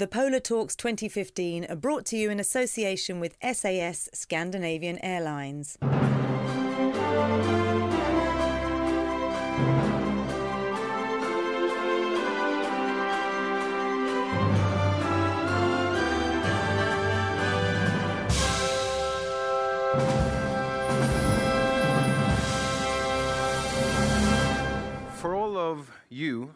The Polar Talks 2015 are brought to you in association with SAS Scandinavian Airlines. For all of you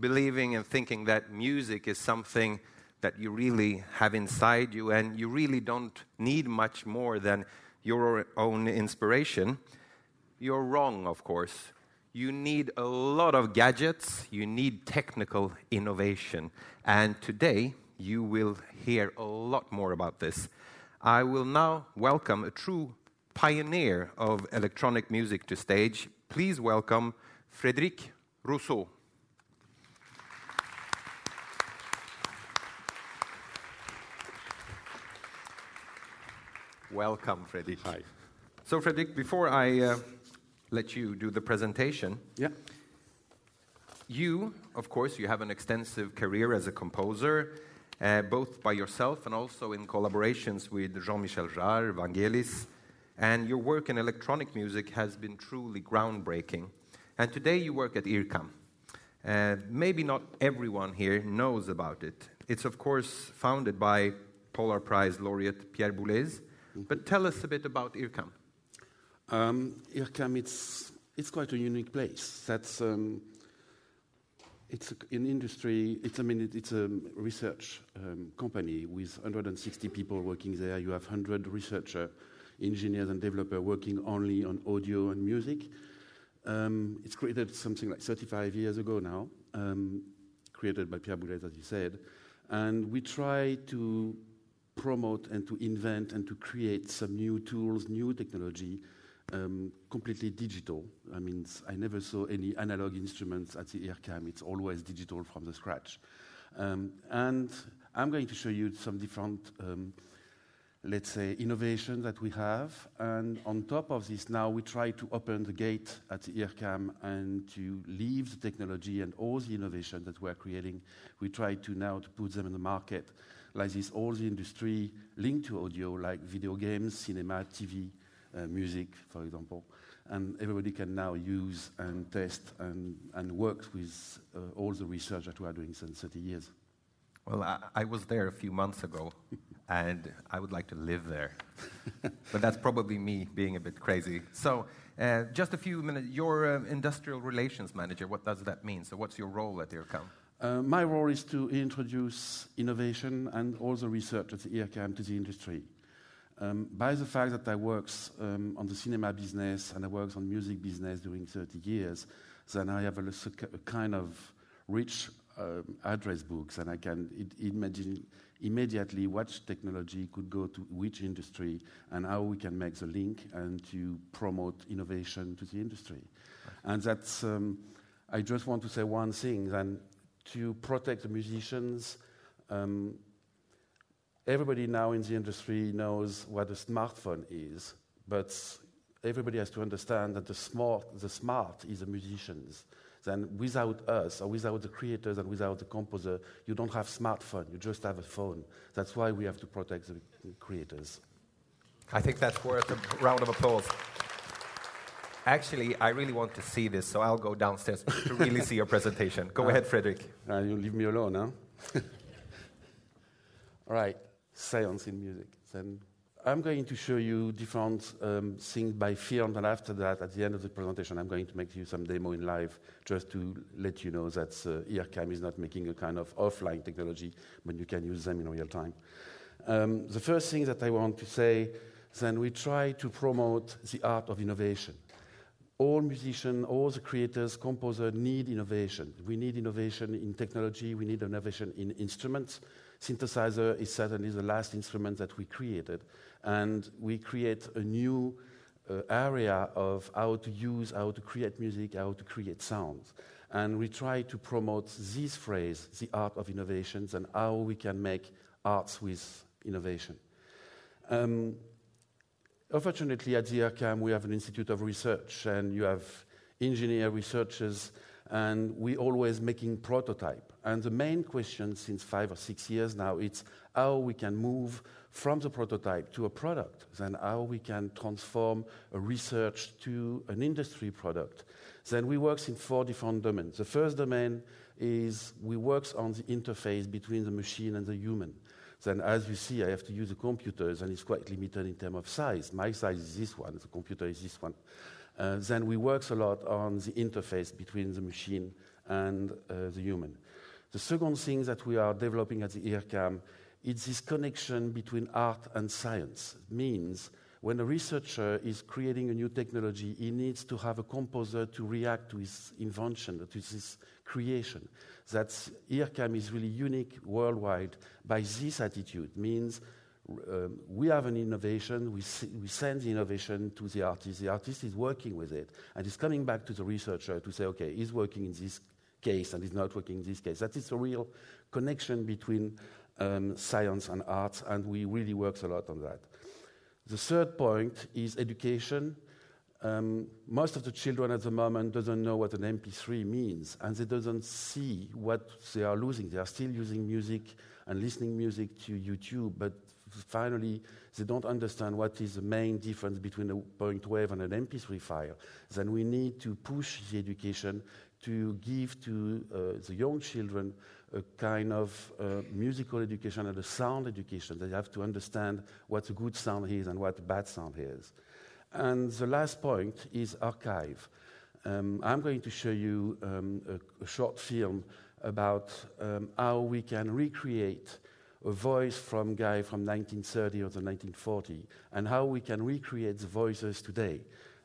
believing and thinking that music is something that you really have inside you and you really don't need much more than your own inspiration, you're wrong, of course. You need a lot of gadgets, you need technical innovation. And today, you will hear a lot more about this. I will now welcome a true pioneer of electronic music to stage. Please welcome Frédéric Rousseau. Welcome, Frédéric. Hi. So, Frédéric, before I uh, let you do the presentation, Yeah. you, of course, you have an extensive career as a composer, uh, both by yourself and also in collaborations with Jean-Michel Jarre, Vangelis, and your work in electronic music has been truly groundbreaking. And today you work at IRCAM. Uh, maybe not everyone here knows about it. It's, of course, founded by Polar Prize laureate Pierre Boulez. But tell us a bit about IRCAM. Um, IRCAM, it's, it's quite a unique place. That's, um, it's an industry, it's, I mean, it, it's a research um, company with 160 people working there. You have 100 researcher, engineers, and developers working only on audio and music. Um, it's created something like 35 years ago now, um, created by Pierre Boulez, as you said. And we try to promote and to invent and to create some new tools, new technology, um, completely digital. I mean, I never saw any analog instruments at the IRCAM. It's always digital from the scratch. Um, and I'm going to show you some different, um, let's say, innovations that we have. And on top of this, now we try to open the gate at the IRCAM and to leave the technology and all the innovation that we're creating. We try to now to put them in the market like this, all the industry linked to audio, like video games, cinema, TV, uh, music, for example. And everybody can now use and test and, and work with uh, all the research that we are doing since 30 years. Well, I, I was there a few months ago, and I would like to live there. but that's probably me being a bit crazy. So, uh, just a few minutes. You're um, industrial relations manager. What does that mean? So, what's your role at IRCAM? Uh, my role is to introduce innovation and all the research at the IRCAM to the industry. Um, by the fact that I works um, on the cinema business and I works on music business during 30 years, then I have a, a kind of rich um, address books and I can imagine immediately which technology could go to which industry and how we can make the link and to promote innovation to the industry. And that's, um, I just want to say one thing, then to protect the musicians, um, everybody now in the industry knows what a smartphone is, but everybody has to understand that the smart, the smart is the musicians. Then without us, or without the creators and without the composer, you don't have smartphone, you just have a phone. That's why we have to protect the creators. I think that's worth a round of applause. Actually, I really want to see this, so I'll go downstairs to really see your presentation. Go ahead, Frédéric. Uh, you leave me alone, huh? All right, science in music. Then I'm going to show you different um, things by film, and after that, at the end of the presentation, I'm going to make you some demo in live, just to let you know that uh, IRCAM is not making a kind of offline technology, but you can use them in real time. Um, the first thing that I want to say, then we try to promote the art of innovation all musicians, all the creators, composers need innovation. We need innovation in technology, we need innovation in instruments. Synthesizer is certainly the last instrument that we created. And we create a new uh, area of how to use, how to create music, how to create sounds. And we try to promote this phrase, the art of innovations, and how we can make arts with innovation. Um, Unfortunately, at the IRCAM, we have an institute of research, and you have engineer researchers, and we always making prototype. And the main question since five or six years now, it's how we can move from the prototype to a product, then how we can transform a research to an industry product. Then we work in four different domains. The first domain is we work on the interface between the machine and the human. Then as you see, I have to use the computers and it's quite limited in terms of size. My size is this one, the computer is this one. Uh, then we work a lot on the interface between the machine and uh, the human. The second thing that we are developing at the IRCAM is this connection between art and science. It means when a researcher is creating a new technology, he needs to have a composer to react to his invention, to his creation. That IRCAM is really unique worldwide by this attitude. Means um, we have an innovation, we, we send the innovation to the artist, the artist is working with it, and is coming back to the researcher to say, okay, he's working in this case and he's not working in this case. That is a real connection between um, science and arts, and we really work a lot on that. The third point is education. Um, most of the children at the moment doesn't know what an MP3 means, and they doesn't see what they are losing. They are still using music and listening music to YouTube, but finally they don't understand what is the main difference between a point wave and an MP3 file. Then we need to push the education to give to uh, the young children a kind of uh, musical education and a sound education. They have to understand what a good sound is and what a bad sound is. And the last point is archive. Um, I'm going to show you um, a, a, short film about um, how we can recreate a voice from guy from 1930 or the 1940 and how we can recreate the voices today.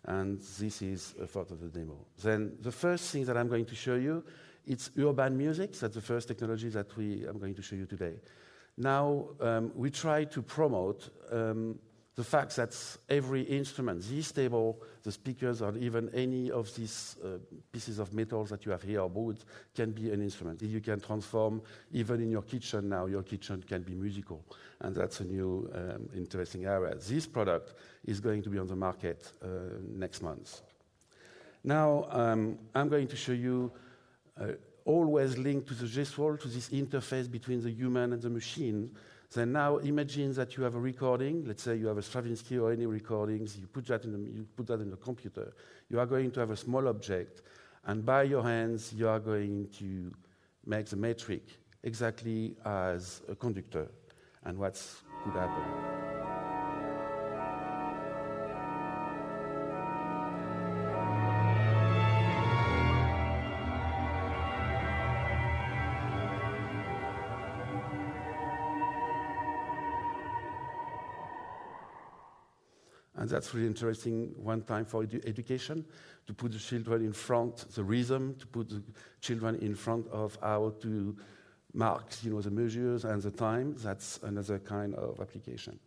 And this is a part of the demo. Then the first thing that I'm going to show you, it's urban music. That's the first technology that we, I'm going to show you today. Now, um, we try to promote um, the fact that every instrument, this table, the speakers, or even any of these uh, pieces of metals that you have here, or wood, can be an instrument. You can transform, even in your kitchen now, your kitchen can be musical. And that's a new um, interesting area. This product is going to be on the market uh, next month. Now, um, I'm going to show you Uh, always linked to the gestual, to this interface between the human and the machine, then now imagine that you have a recording. Let's say you have a Stravinsky or any recordings. You put that in the, you put that in the computer. You are going to have a small object, and by your hands you are going to make the metric exactly as a conductor. And what could happen? That's really interesting one time for edu education, to put the children in front, the rhythm, to put the children in front of how to mark you know, the measures and the time. That's another kind of application.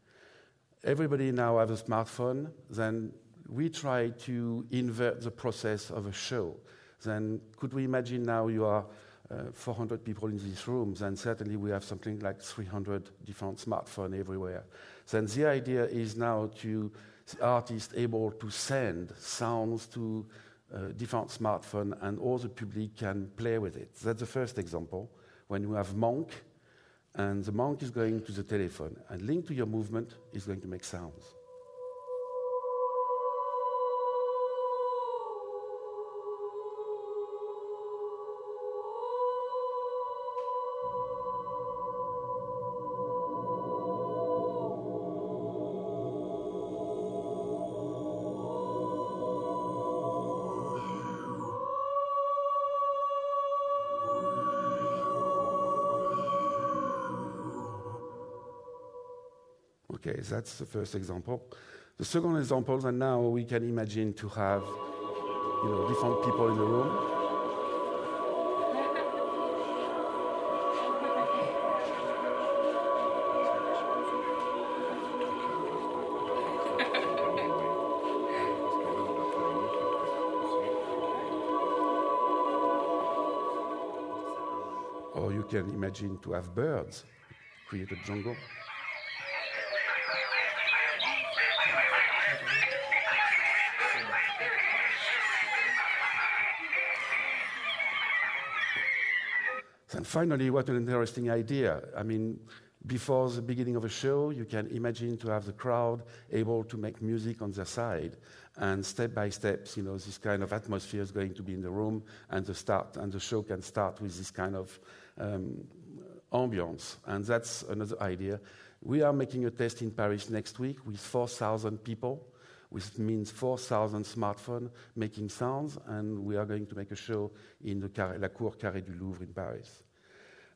Everybody now has a smartphone. Then we try to invert the process of a show. Then could we imagine now you are uh, 400 people in these rooms, and certainly we have something like 300 different smartphones everywhere. Then the idea is now to the artist able to send sounds to uh, different smartphone and all the public can play with it. That's the first example. When you have monk, and the monk is going to the telephone, and linked to your movement is going to make sounds. Okay, that's the first example. The second example, and now we can imagine to have you know, different people in the room. Or you can imagine to have birds, create a jungle. And finally, what an interesting idea. I mean, before the beginning of a show, you can imagine to have the crowd able to make music on their side. And step by step, you know, this kind of atmosphere is going to be in the room, and the start and the show can start with this kind of um, ambience. And that's another idea. We are making a test in Paris next week with 4,000 people, which means 4,000 smartphones making sounds, and we are going to make a show in the La Cour Carré du Louvre in Paris.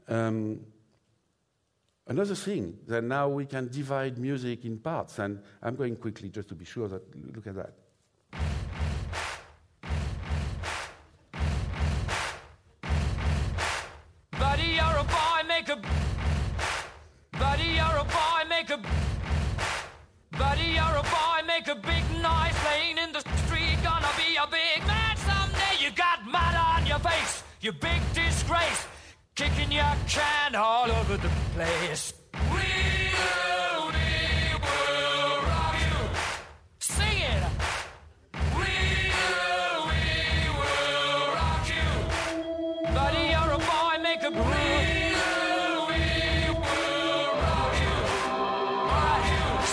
Um, another thing that now we can divide music in parts, and I'm going quickly just to be sure that look at that. Can all over the place. We will, we will rock you. Sing it. We will, we will rock you. Buddy, you're a boy, make a we will, we will rock you.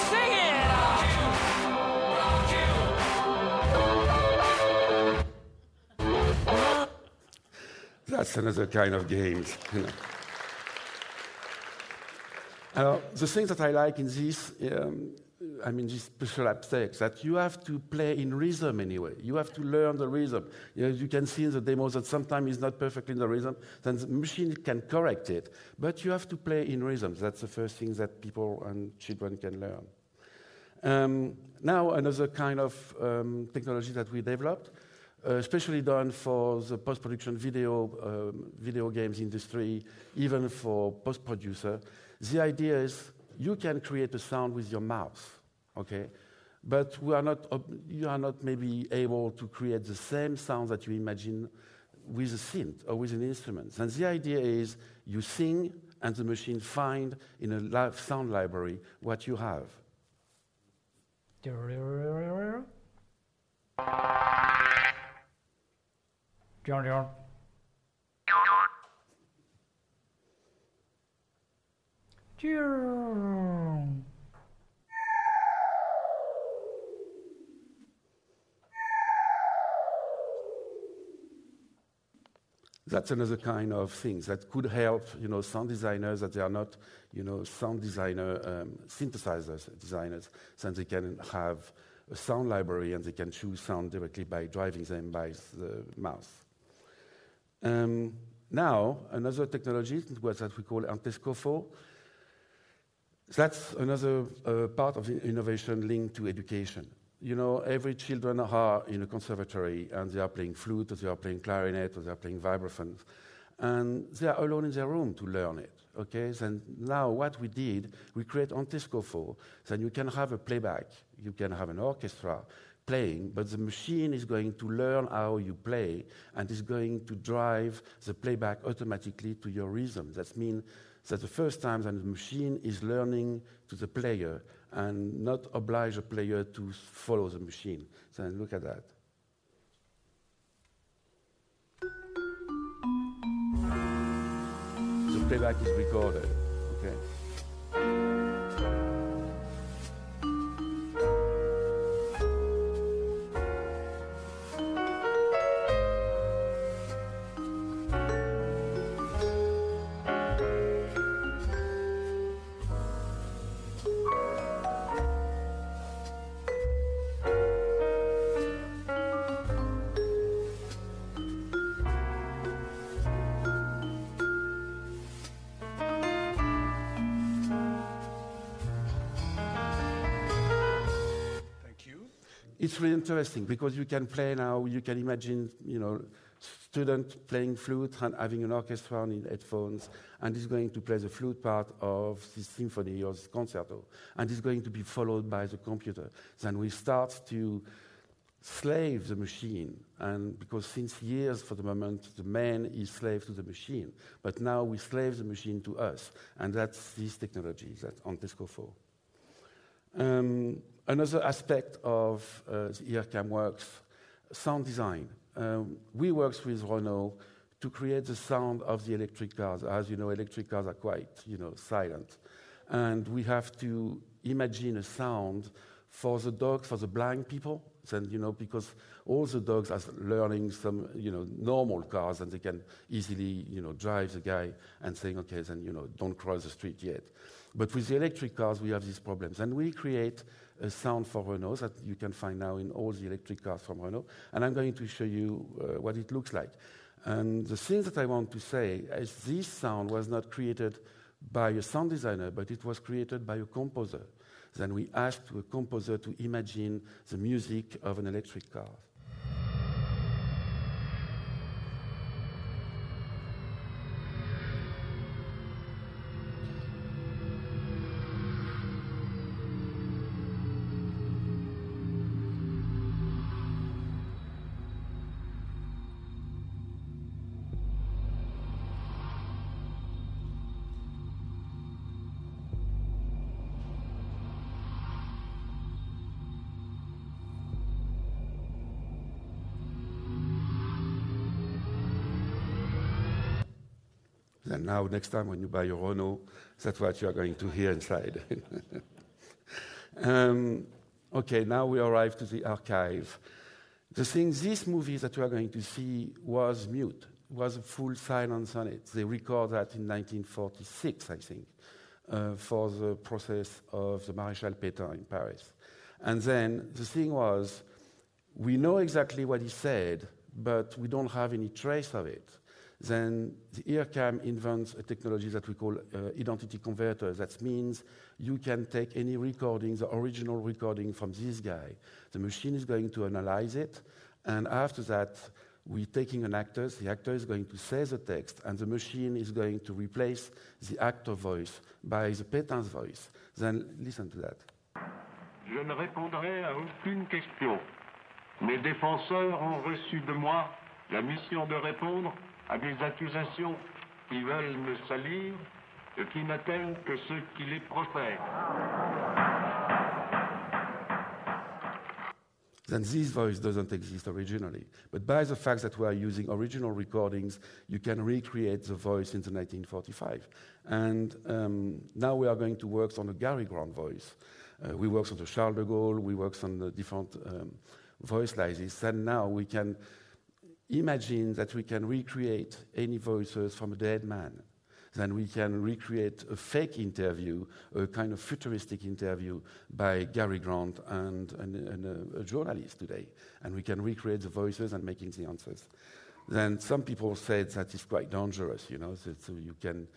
Sing it. Rock you. Rock you. That's another kind of games. Uh, the thing that I like in this, um, I mean, this special aspects, that you have to play in rhythm anyway. You have to learn the rhythm. You, know, you can see in the demos that sometimes it's not perfectly in the rhythm, then the machine can correct it. But you have to play in rhythm. That's the first thing that people and children can learn. Um, now, another kind of um, technology that we developed, uh, especially done for the post-production video, um, video games industry, even for post-producer. The idea is you can create a sound with your mouth, okay? But we are not, you are not maybe able to create the same sound that you imagine with a synth or with an instrument. And the idea is you sing and the machine find in a li- sound library what you have. John, John. That's another kind of things that could help, you know, sound designers that they are not, you know, sound designer um, synthesizers designers, so they can have a sound library and they can choose sound directly by driving them by the mouse. Um, now, another technology was that we call Antescofo. That's another uh, part of innovation linked to education. You know, every children are in a conservatory and they are playing flute, or they are playing clarinet, or they are playing vibraphone, and they are alone in their room to learn it. Okay, then now what we did, we create Antescofo, then you can have a playback, you can have an orchestra playing, but the machine is going to learn how you play and is going to drive the playback automatically to your rhythm. That means that the first time that the machine is learning to the player and not oblige a player to follow the machine. So look at that. The playback is recorded. It's really interesting because you can play now, you can imagine, you know, student playing flute and having an orchestra on in headphones, and he's going to play the flute part of this symphony or this concerto, and it's going to be followed by the computer. Then we start to slave the machine, and because since years, for the moment, the man is slave to the machine, but now we slave the machine to us, and that's this technology, that Antescofo. Um, another aspect of uh, the IRCAM works, sound design. Um, we work with Renault to create the sound of the electric cars. As you know, electric cars are quite, you know, silent. And we have to imagine a sound for the dogs, for the blind people, then, you know, because all the dogs are learning some, you know, normal cars and they can easily, you know, drive the guy and saying, okay, then, you know, don't cross the street yet. But with the electric cars, we have these problems. And we create a sound for Renault that you can find now in all the electric cars from Renault. And I'm going to show you uh, what it looks like. And the thing that I want to say is this sound was not created by a sound designer, but it was created by a composer. Then we asked a composer to imagine the music of an electric car. And now, next time when you buy your Renault, that's what you are going to hear inside. um, okay, now we arrive to the archive. The thing, this movie that you are going to see was mute, was a full silence on it. They record that in 1946, I think, uh, for the process of the Maréchal Pétain in Paris. And then the thing was, we know exactly what he said, but we don't have any trace of it then the IRCAM invents a technology that we call uh, identity converter. That means you can take any recording, the original recording from this guy. The machine is going to analyze it, and after that, we're taking an actor, the actor is going to say the text, and the machine is going to replace the actor voice by the Pétain's voice. Then listen to that. Je ne répondrai à aucune question. Mes défenseurs ont reçu de moi la mission de répondre à des accusations qui veulent me salir et qui n'atteignent que ceux qui les profèrent. then this voice doesn't exist originally. But by the fact that we are using original recordings, you can recreate the voice in the 1945. And um, now we are going to work on a Cary Grant voice. Uh, we work on the Charles de Gaulle, we work on the different um, voice like and now we can imagine that we can recreate any voices from a dead man. Then we can recreate a fake interview, a kind of futuristic interview by Cary Grant and, and, and a, a, journalist today. And we can recreate the voices and making the answers. Then some people said that it's quite dangerous, you know, so, so you can,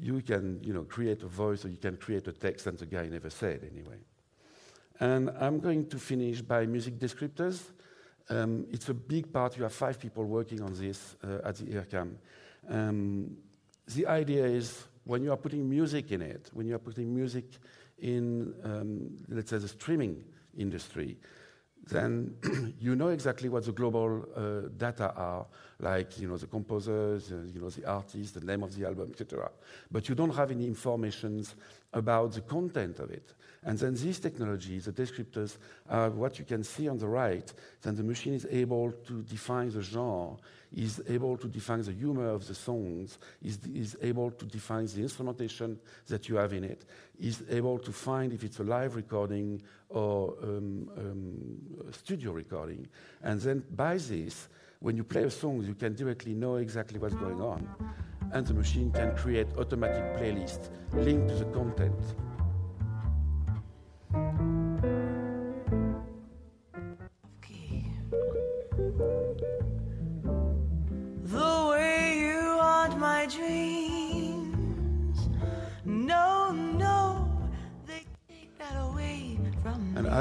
you can you know, create a voice or you can create a text and the guy never said anyway. And I'm going to finish by music descriptors. Um, it's a big part. You have five people working on this uh, at the IRCAM. Um, the idea is when you are putting music in it, when you are putting music in, um, let's say, the streaming industry, then you know exactly what the global uh, data are, like you know the composers, uh, you know the artists, the name of the album, etc. But you don't have any information about the content of it. And then these technologies, the descriptors, are what you can see on the right. Then the machine is able to define the genre, is able to define the humor of the songs, is, is able to define the instrumentation that you have in it, is able to find if it's a live recording or um, um, a studio recording. And then by this, when you play a song, you can directly know exactly what's going on. And the machine can create automatic playlists linked to the content.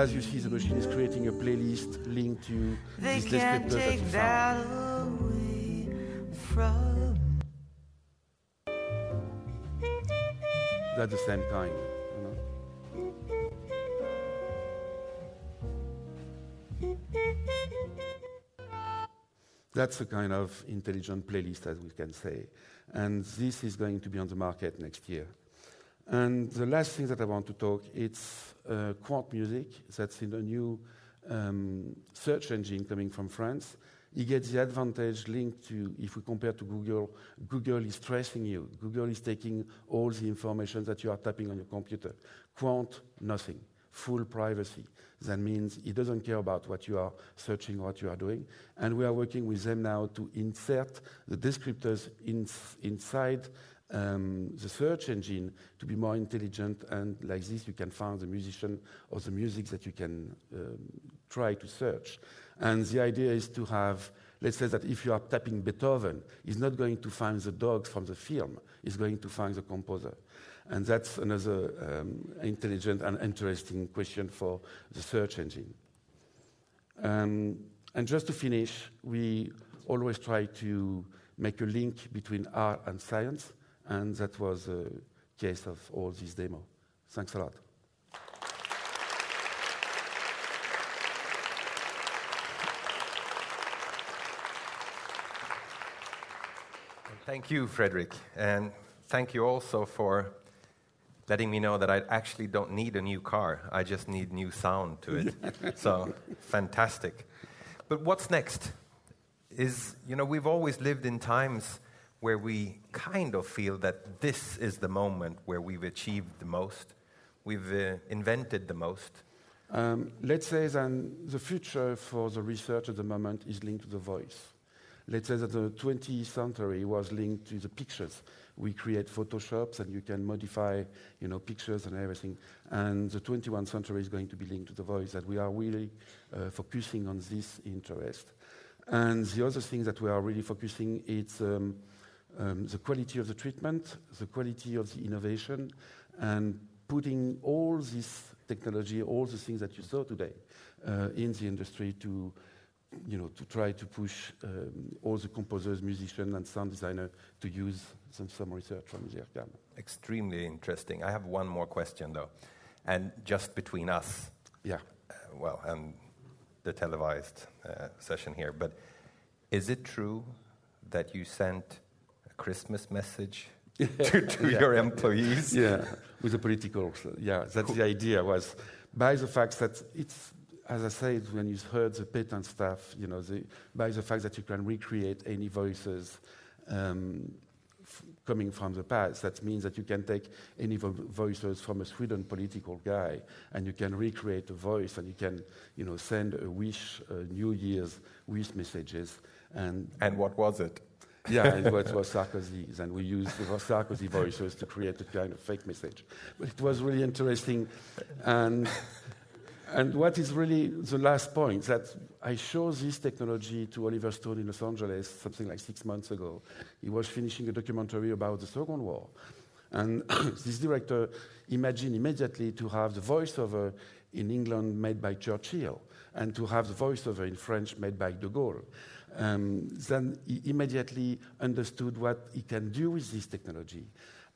As you see, the machine is creating a playlist linked to They these can't that you found. That's the same kind. You know? That's a kind of intelligent playlist, as we can say. And this is going to be on the market next year. And the last thing that I want to talk, it's uh, Qwant Music. That's in a new um, search engine coming from France. he gets the advantage linked to, if we compare to Google, Google is tracing you. Google is taking all the information that you are typing on your computer. Qwant, nothing. Full privacy. That means it doesn't care about what you are searching, what you are doing. And we are working with them now to insert the descriptors in, inside um, the search engine to be more intelligent. And like this, you can find the musician or the music that you can um, try to search. And the idea is to have, let's say that if you are tapping Beethoven, he's not going to find the dogs from the film, he's going to find the composer. And that's another um, intelligent and interesting question for the search engine. Um, and just to finish, we always try to make a link between art and science, and that was the case of all this demo. Thanks a lot. Thank you, Frédéric. And thank you also for letting me know that I actually don't need a new car. I just need new sound to it. so, fantastic. But what's next? Is, you know, we've always lived in times where we kind of feel that this is the moment where we've achieved the most, we've uh, invented the most. Um, let's say then the future for the research at the moment is linked to the voice. Let's say that the 20th century was linked to the pictures. We create Photoshops and you can modify, you know, pictures and everything. And the 21st century is going to be linked to the voice. That we are really uh, focusing on this interest. And the other thing that we are really focusing is um, um, the quality of the treatment, the quality of the innovation, and putting all this technology, all the things that you saw today uh, in the industry to you know, to try to push um, all the composers, musicians, and sound designers to use some, some research from IRCAM. Extremely interesting. I have one more question, though, and just between us. Yeah. Uh, well, and the televised uh, session here, but is it true that you sent Christmas message to, to Yeah. your employees? yeah, with the political. Yeah, that's the idea. Was by the fact that it's, as I said, when you heard the Pétain stuff, you know, the, by the fact that you can recreate any voices um, f- coming from the past. That means that you can take any vo- voices from a Sweden political guy, and you can recreate a voice, and you can, you know, send a wish, uh, New Year's wish messages, and And what was it? yeah, it was, was Sarkozy's, and we used the Sarkozy voices to create a kind of fake message. But it was really interesting. And, and what is really the last point that I showed this technology to Oliver Stone in Los Angeles something like six months ago. He was finishing a documentary about the Second War. And this director imagined immediately to have the voiceover in England made by Churchill and to have the voiceover in French made by de Gaulle. Um, then he immediately understood what he can do with this technology.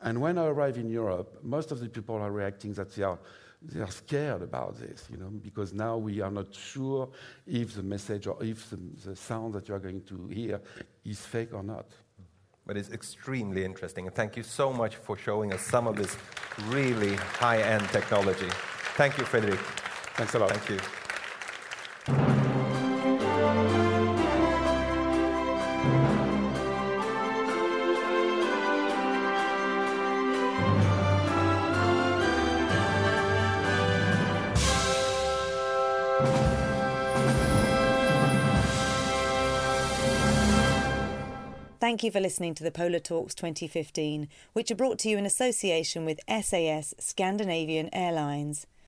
And when I arrive in Europe, most of the people are reacting that they are, they are scared about this, you know, because now we are not sure if the message or if the, the sound that you are going to hear is fake or not. But it's extremely interesting. And thank you so much for showing us some of this really high end technology. Thank you, Frédéric. Thanks a lot. Thank you. Thank you for listening to the Polar Talks 2015, which are brought to you in association with SAS Scandinavian Airlines.